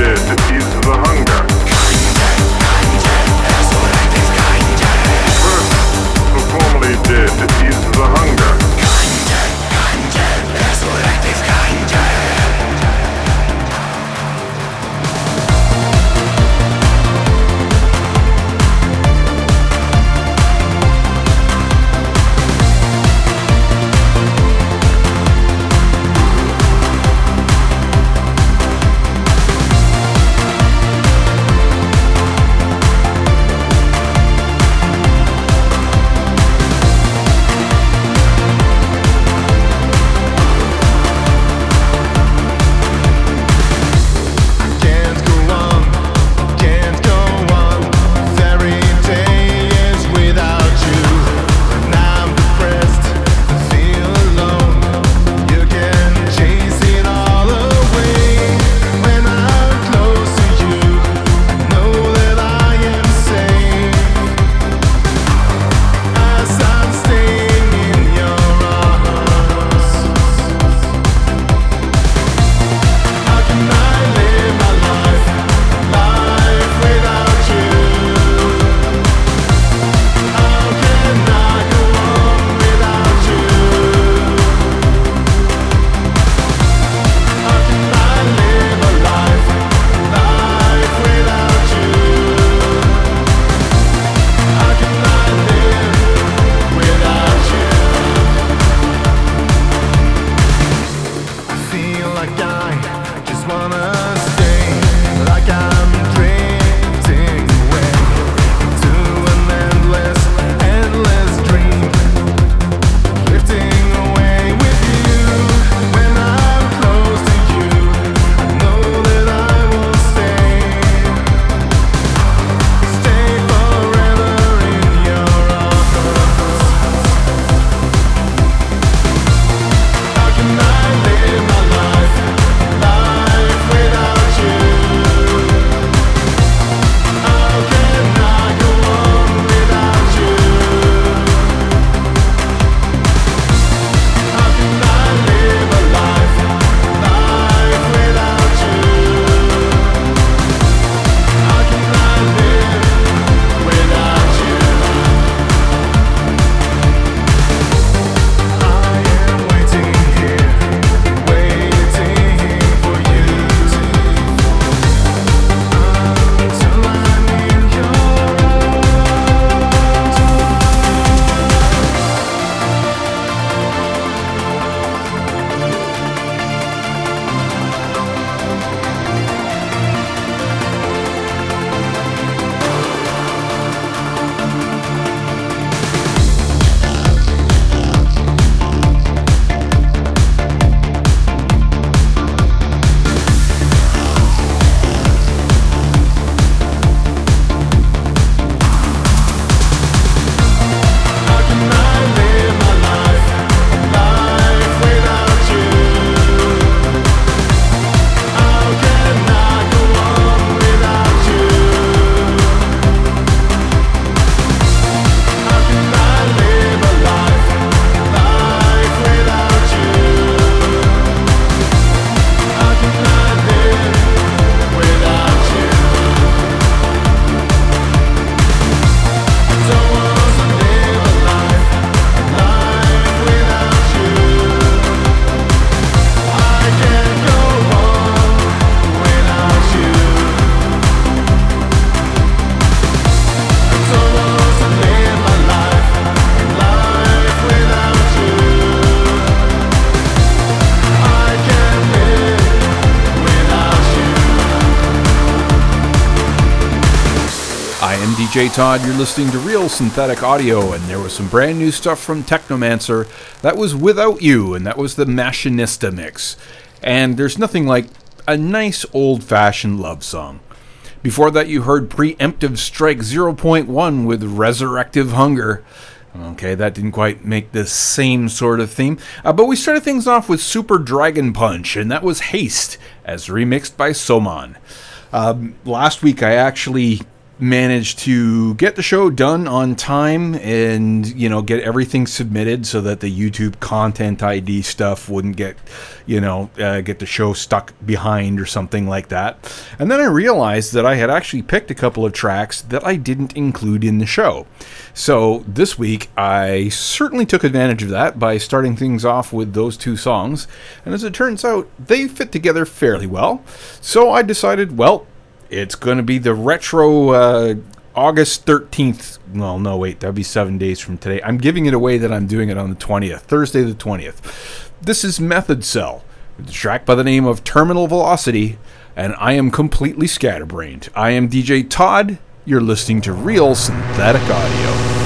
dead. DJ Todd. You're listening to Real Synthetic Audio, and there was some brand new stuff from Technomancer. That was Without You, and that was the Machinista mix. And there's nothing like a nice old fashioned love song. Before that, you heard Preemptive Strike 0.1 with Resurrective Hunger. Okay, that didn't quite make the same sort of theme. Uh, but we started things off with Super Dragon Punch, and that was Haste, as remixed by Soman. Um, last week, I actually managed to get the show done on time and you know get everything submitted so that the YouTube content ID stuff wouldn't get you know uh, get the show stuck behind or something like that. And then I realized that I had actually picked a couple of tracks that I didn't include in the show. So this week I certainly took advantage of that by starting things off with those two songs. And as it turns out, they fit together fairly well. So I decided, well, it's going to be the retro uh, August 13th. Well, no, wait, that'd be seven days from today. I'm giving it away that I'm doing it on the 20th, Thursday the 20th. This is Method Cell, the track by the name of Terminal Velocity, and I am completely scatterbrained. I am DJ Todd. You're listening to Real Synthetic Audio.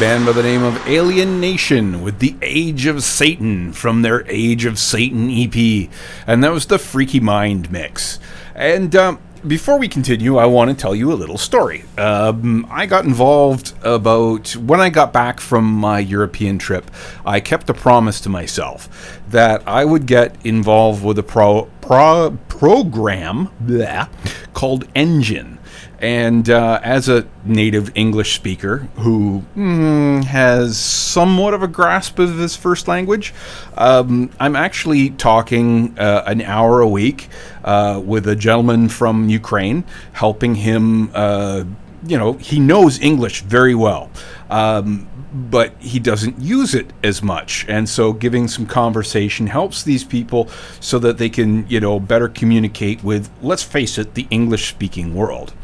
Band by the name of Alien Nation with The Age of Satan from their Age of Satan EP. And that was the Freaky Mind mix. And um, before we continue, I want to tell you a little story. Um, I got involved about when I got back from my European trip. I kept a promise to myself that I would get involved with a pro, pro program bleh, called ENGin. And uh, as a native English speaker who mm, has somewhat of a grasp of his first language, um, I'm actually talking uh, an hour a week uh, with a gentleman from Ukraine, helping him. Uh, you know, he knows English very well. Um, but he doesn't use it as much. And so giving some conversation helps these people so that they can, you know, better communicate with, let's face it, the English speaking world.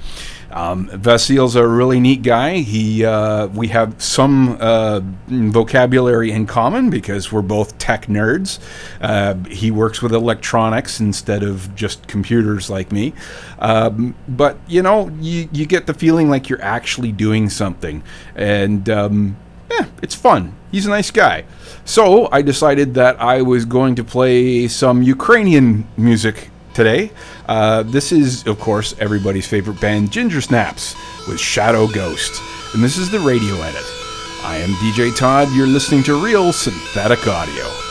Um, Vasil's a really neat guy. He, uh, we have some uh, vocabulary in common because we're both tech nerds. Uh, he works with electronics instead of just computers like me. Um, but you know, you, you get the feeling like you're actually doing something, and um, yeah, it's fun. He's a nice guy. So I decided that I was going to play some Ukrainian music today. Uh, this is, of course, everybody's favorite band, Ginger Snaps, with Shadow Ghost. And this is the radio edit. I am DJ Todd. You're listening to Real Synthetic Audio.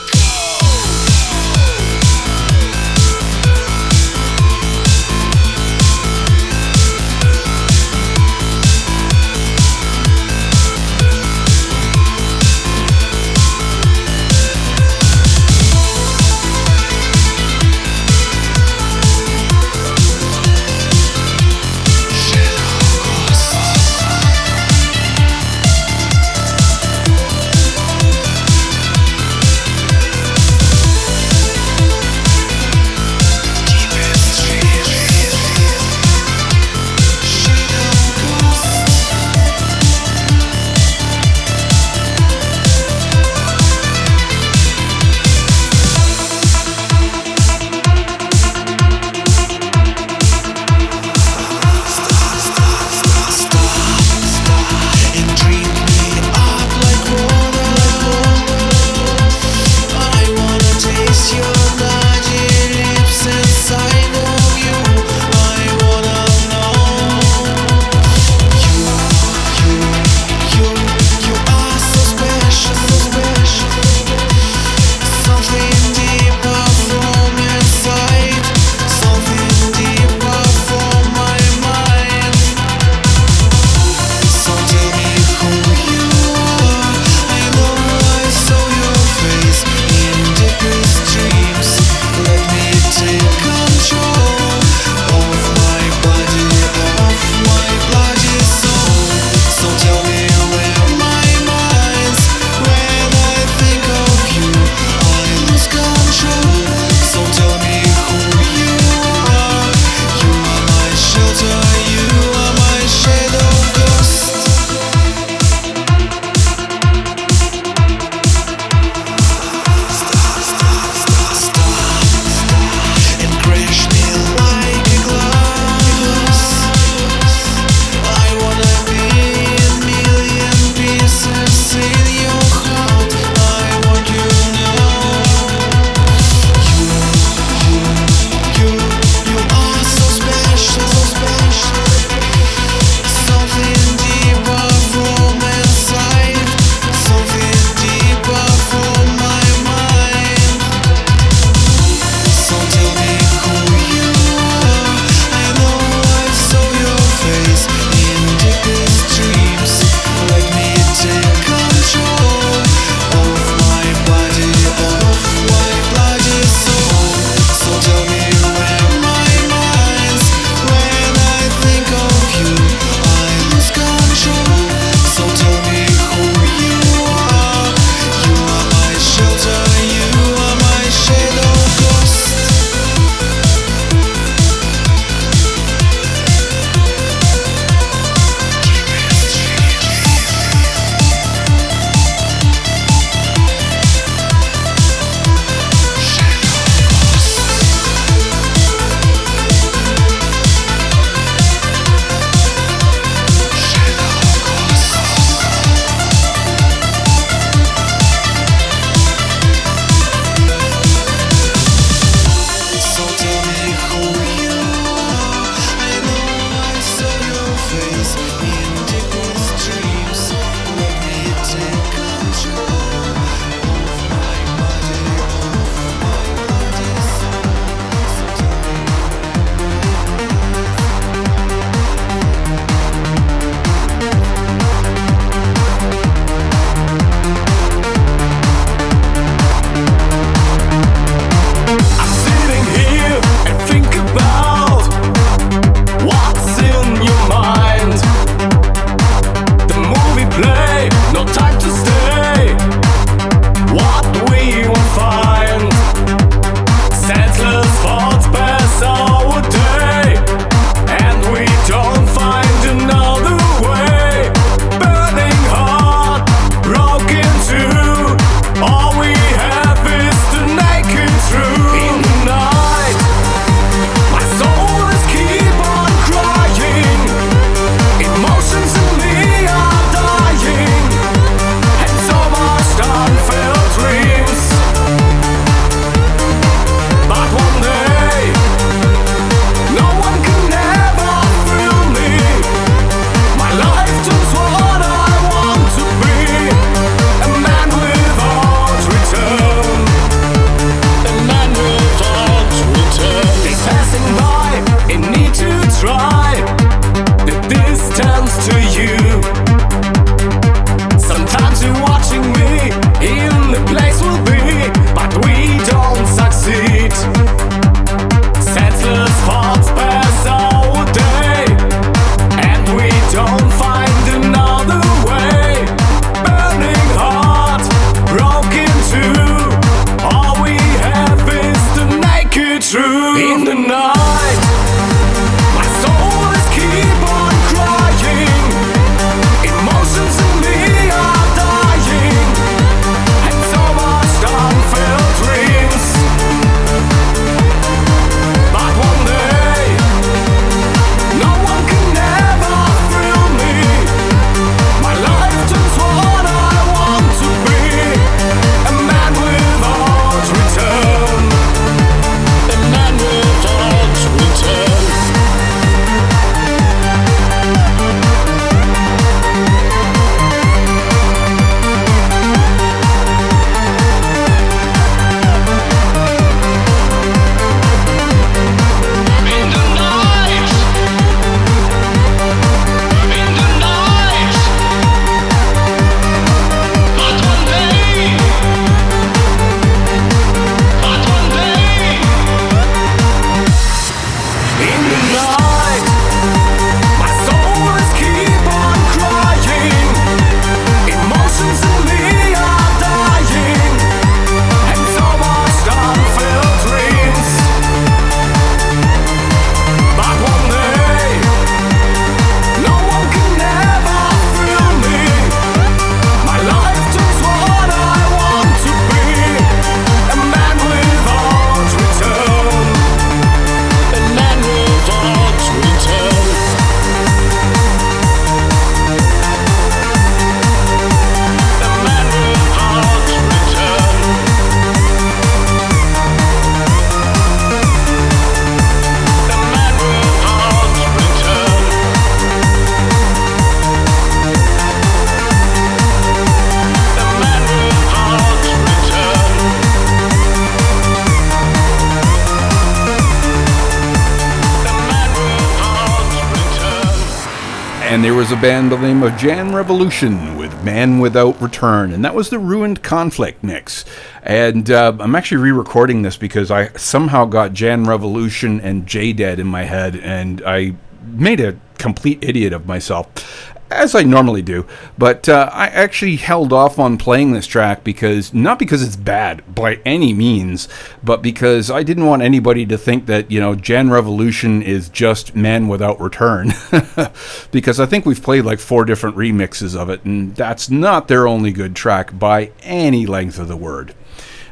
Band by the name of Jan Revolution with Man Without Return, and that was the Ruined Conflict mix. And uh, I'm actually re recording this because I somehow got Jan Revolution and J Dead in my head, and I made a complete idiot of myself as I normally do. But uh, I actually held off on playing this track because not because it's bad by any means, but because I didn't want anybody to think that you know Jan Revolution is just Man Without Return, because I think we've played like four different remixes of it, and that's not their only good track by any length of the word.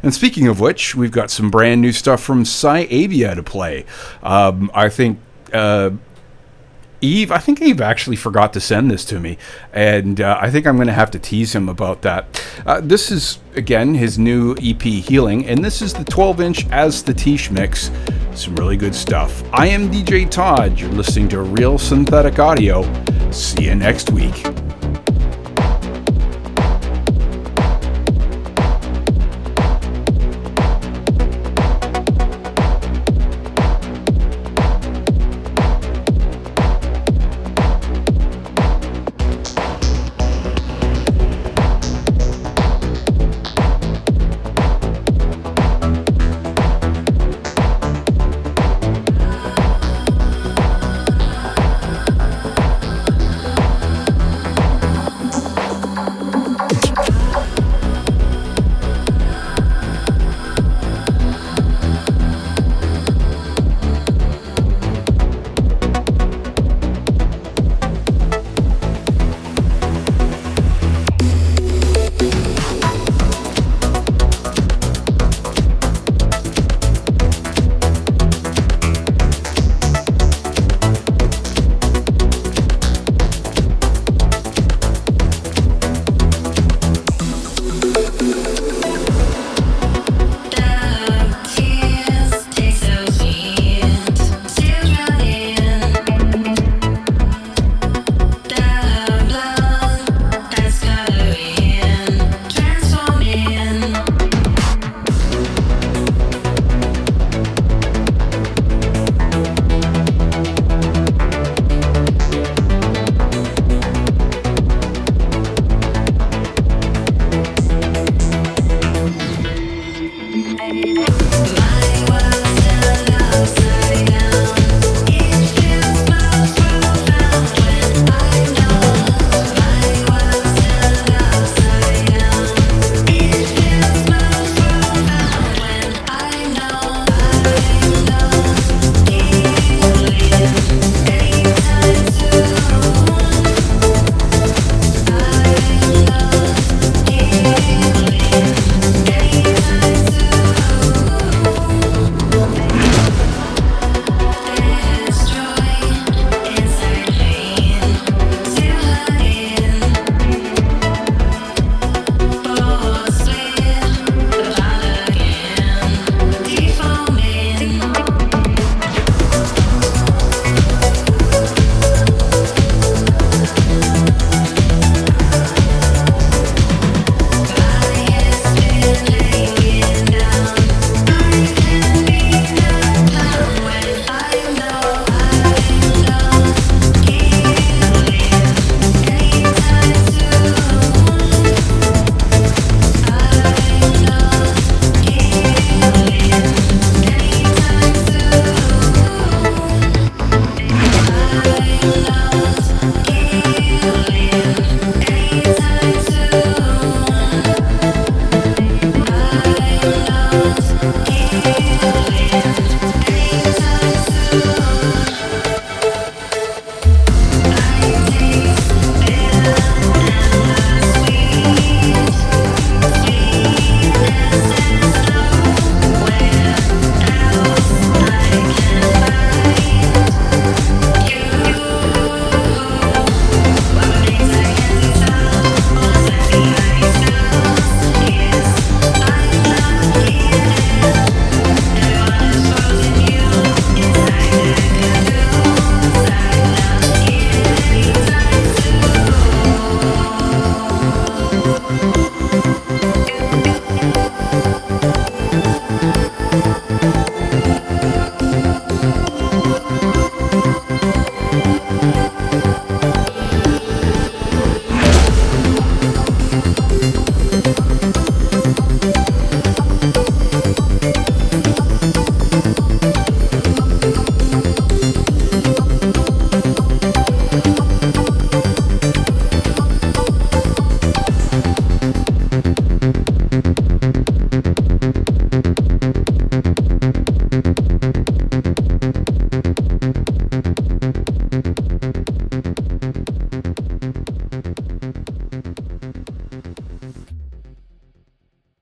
And speaking of which, we've got some brand new stuff from Psy'Aviah to play. Um, I think. Uh, Yves, I think Yves actually forgot to send this to me, and uh, I think I'm going to have to tease him about that. Uh, this is again his new EP, Healing, and this is the 12-inch Aesthetiche mix. Some really good stuff. I am DJ Todd. You're listening to Real Synthetic Audio. See you next week.